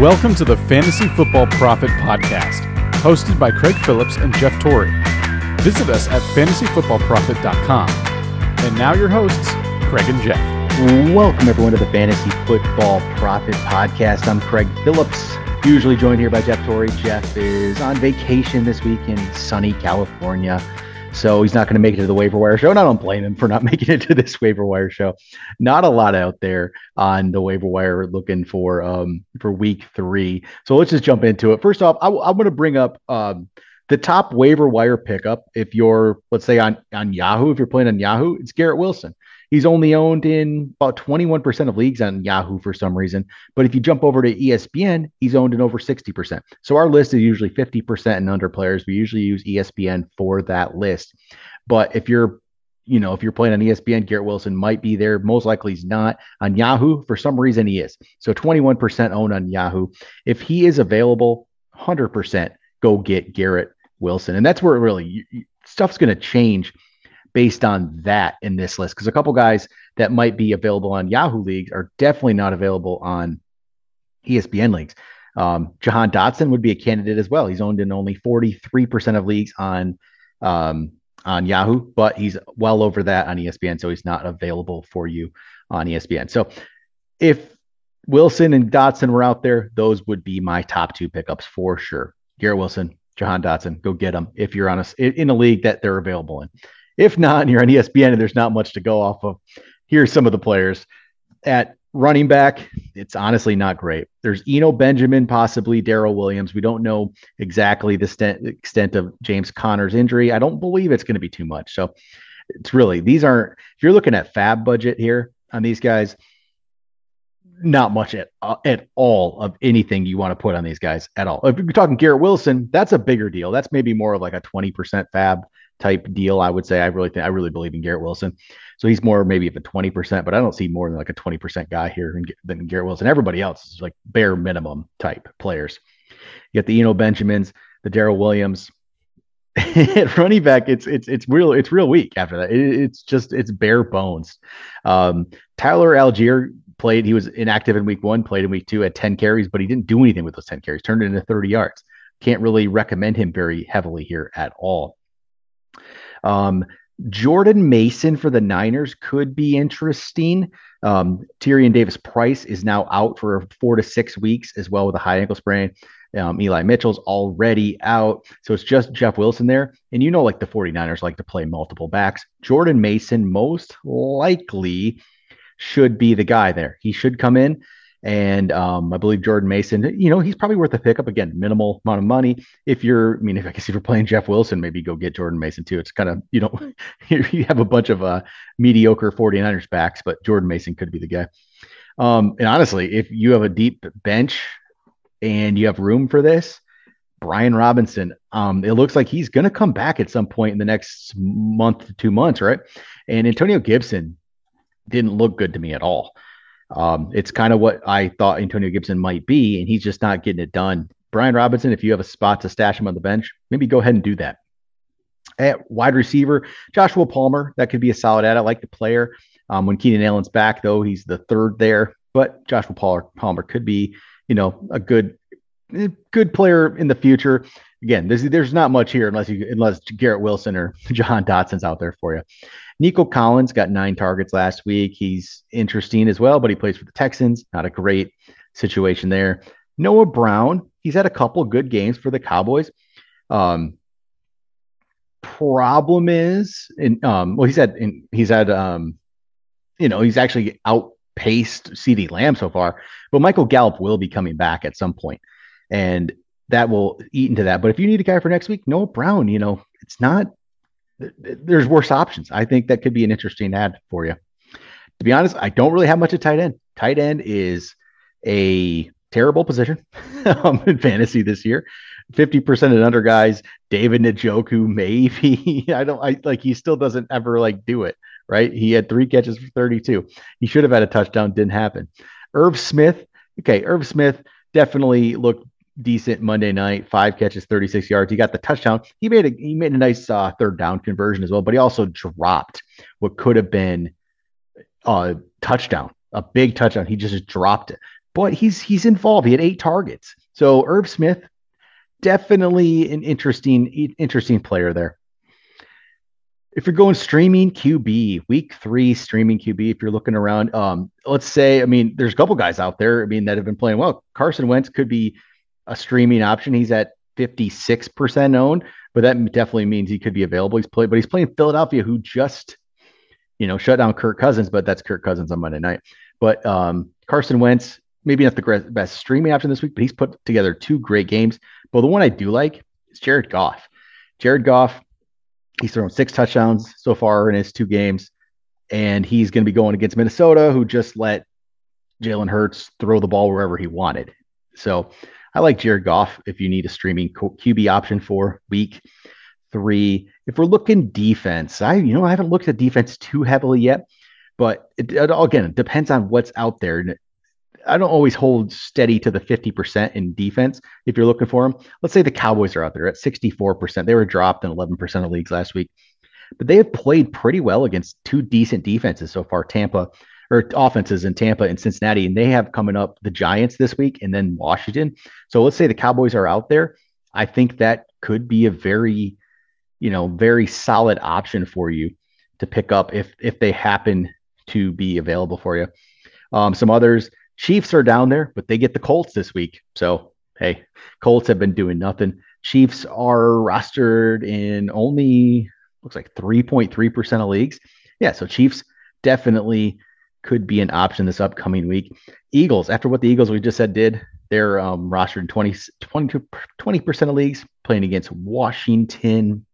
Welcome to the Fantasy Football Profit Podcast, hosted by Craig Phillips and Jeff Torrey. Visit us at fantasyfootballprofit.com. And now your hosts, Craig and Jeff. Welcome everyone to the Fantasy Football Profit Podcast. I'm Craig Phillips, usually joined here by Jeff Torrey. Jeff is on vacation this week in sunny California. So he's not going to make it to the waiver wire show. And I don't blame him for not making it to this waiver wire show. Not a lot out there on the waiver wire looking for um for week three. So let's just jump into it. First off, I, am going to bring up um the top waiver wire pickup. If you're let's say on on Yahoo, if you're playing on Yahoo, it's Garrett Wilson. He's only owned in about 21% of leagues on Yahoo for some reason. But if you jump over to ESPN, he's owned in over 60%. So our list is usually 50% and under players. We usually use ESPN for that list. But if you're you know, if you're playing on ESPN, Garrett Wilson might be there. Most likely he's not. On Yahoo, for some reason he is. So 21% owned on Yahoo. If he is available, 100% go get Garrett Wilson. And that's where really stuff's going to change based on that in this list because a couple guys that might be available on Yahoo leagues are definitely not available on ESPN leagues. Um, Jahan Dotson would be a candidate as well. He's owned in only 43% of leagues on um, on Yahoo, but he's well over that on ESPN, so he's not available for you on ESPN. So if Wilson and Dotson were out there, those would be my top two pickups for sure. Garrett Wilson, Jahan Dotson, go get them if you're on a, in a league that they're available in. If not, and you're on ESPN and there's not much to go off of, here's some of the players. At running back, it's honestly not great. There's Eno Benjamin, possibly Darrel Williams. We don't know exactly the extent, extent of James Conner's injury. I don't believe it's going to be too much. So it's really, these aren't, if you're looking at FAAB budget here on these guys, not much at uh, at all of anything you want to put on these guys at all. If you're talking Garrett Wilson, that's a bigger deal. That's maybe more of like a 20% FAAB type deal. I would say I really think I really believe in Garrett Wilson. So he's more maybe of a 20%, but I don't see more than like a 20% guy here than Garrett Wilson. Everybody else is like bare minimum type players. You get the Eno Benjamins, the Darrel Williams. At running back, it's it's it's real it's real weak after that. It, it's just it's bare bones. Um, Tyler Allgeier played. He was inactive in week one, played in week two, had 10 carries, but he didn't do anything with those 10 carries. Turned it into 30 yards. Can't really recommend him very heavily here at all. Um, Jordan Mason for the Niners could be interesting. Um, Tyrion Davis Price is now out for four to six weeks as well with a high ankle sprain. Um, Eli Mitchell's already out. So it's just Jeff Wilson there. And you know, like the 49ers like to play multiple backs. Jordan Mason most likely should be the guy there. He should come in and um, I believe Jordan Mason, you know, he's probably worth a pickup again, minimal amount of money. If you're, I mean, if I guess if you're playing Jeff Wilson, maybe go get Jordan Mason too. It's kind of, you know, you have a bunch of uh, mediocre 49ers backs, but Jordan Mason could be the guy. Um, and honestly, if you have a deep bench and you have room for this, Brian Robinson, um, it looks like he's going to come back at some point in the next month to two months, right? And Antonio Gibson didn't look good to me at all. Um, it's kind of what I thought Antonio Gibson might be, and he's just not getting it done. Brian Robinson, if you have a spot to stash him on the bench, maybe go ahead and do that. At wide receiver, Joshua Palmer, that could be a solid add. I like the player. Um, when Keenan Allen's back, though, he's the third there, but Joshua Palmer, could be, you know, a good, good player in the future. Again, there's there's not much here unless you unless Garrett Wilson or Jahan Dotson's out there for you. Nico Collins got nine targets last week. He's interesting as well, but he plays for the Texans. Not a great situation there. Noah Brown, he's had a couple good games for the Cowboys. Um, problem is, in um, well, he's had in, he's had um, you know, he's actually outpaced CeeDee Lamb so far, but Michael Gallup will be coming back at some point, and that will eat into that. But if you need a guy for next week, Noah Brown, you know, it's not there's worse options. I think that could be an interesting add for you. To be honest, I don't really have much at tight end. Tight end is a terrible position um, in fantasy this year. 50% and under guys, David Njoku, maybe. I don't I like he still doesn't ever like do it, right? He had three catches for 32. He should have had a touchdown, didn't happen. Irv Smith, okay, Irv Smith definitely looked decent Monday night, five catches, 36 yards. He got the touchdown. He made a he made a nice uh, third down conversion as well, but he also dropped what could have been a touchdown, a big touchdown. He just dropped it. but he's he's involved. He had eight targets. So Irv Smith, definitely an interesting interesting player there. If you're going streaming QB, week three streaming QB, if you're looking around, um, let's say, I mean, there's a couple guys out there, I mean, that have been playing well. Carson Wentz could be a streaming option. He's at 56% owned, but that definitely means he could be available. He's played, but he's playing Philadelphia, who just, you know, shut down Kirk Cousins, but that's Kirk Cousins on Monday night. But um, Carson Wentz, maybe not the best streaming option this week, but he's put together two great games. But the one I do like is Jared Goff. Jared Goff, he's thrown six touchdowns so far in his two games, and he's going to be going against Minnesota, who just let Jalen Hurts throw the ball wherever he wanted. So I like Jared Goff if you need a streaming QB option for week three. If we're looking defense, I you know I haven't looked at defense too heavily yet, but it, it, again it depends on what's out there. I don't always hold steady to the 50% in defense if you're looking for them. Let's say the Cowboys are out there at 64%. They were dropped in 11% of leagues last week, but they have played pretty well against two decent defenses so far Tampa or offenses in Tampa and Cincinnati. And they have coming up the Giants this week and then Washington. So let's say the Cowboys are out there. I think that could be a very, you know, very solid option for you to pick up if if they happen to be available for you. Um, some others, Chiefs are down there, but they get the Colts this week. So, hey, Colts have been doing nothing. Chiefs are rostered in only looks like 3.3% of leagues. Yeah, so Chiefs definitely could be an option this upcoming week. Eagles, after what the Eagles we just said did, they're um, rostered in 20, 20, percent of leagues playing against Washington.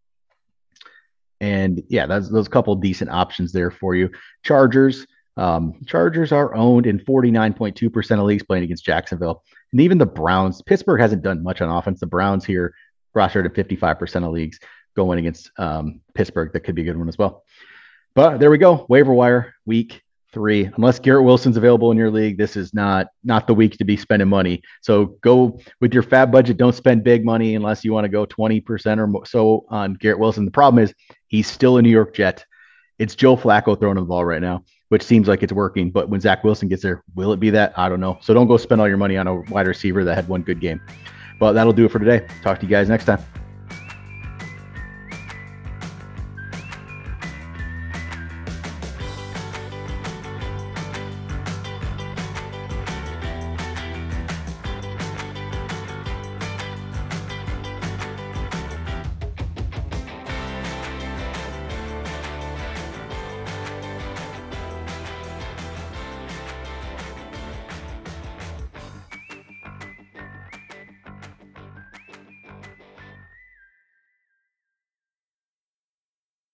And yeah, that's those couple decent options there for you. Chargers, um, Chargers are owned in 49.2% of leagues playing against Jacksonville. And even the Browns, Pittsburgh hasn't done much on offense. The Browns here rostered at 55% of leagues going against um, Pittsburgh. That could be a good one as well. But there we go. Waiver wire week three. Unless Garrett Wilson's available in your league, this is not not the week to be spending money. So go with your FAAB budget. Don't spend big money unless you want to go 20% or so on Garrett Wilson. The problem is he's still a New York Jet. It's Joe Flacco throwing the ball right now which seems like it's working. But when Zach Wilson gets there, will it be that? I don't know. So don't go spend all your money on a wide receiver that had one good game. But that'll do it for today. Talk to you guys next time.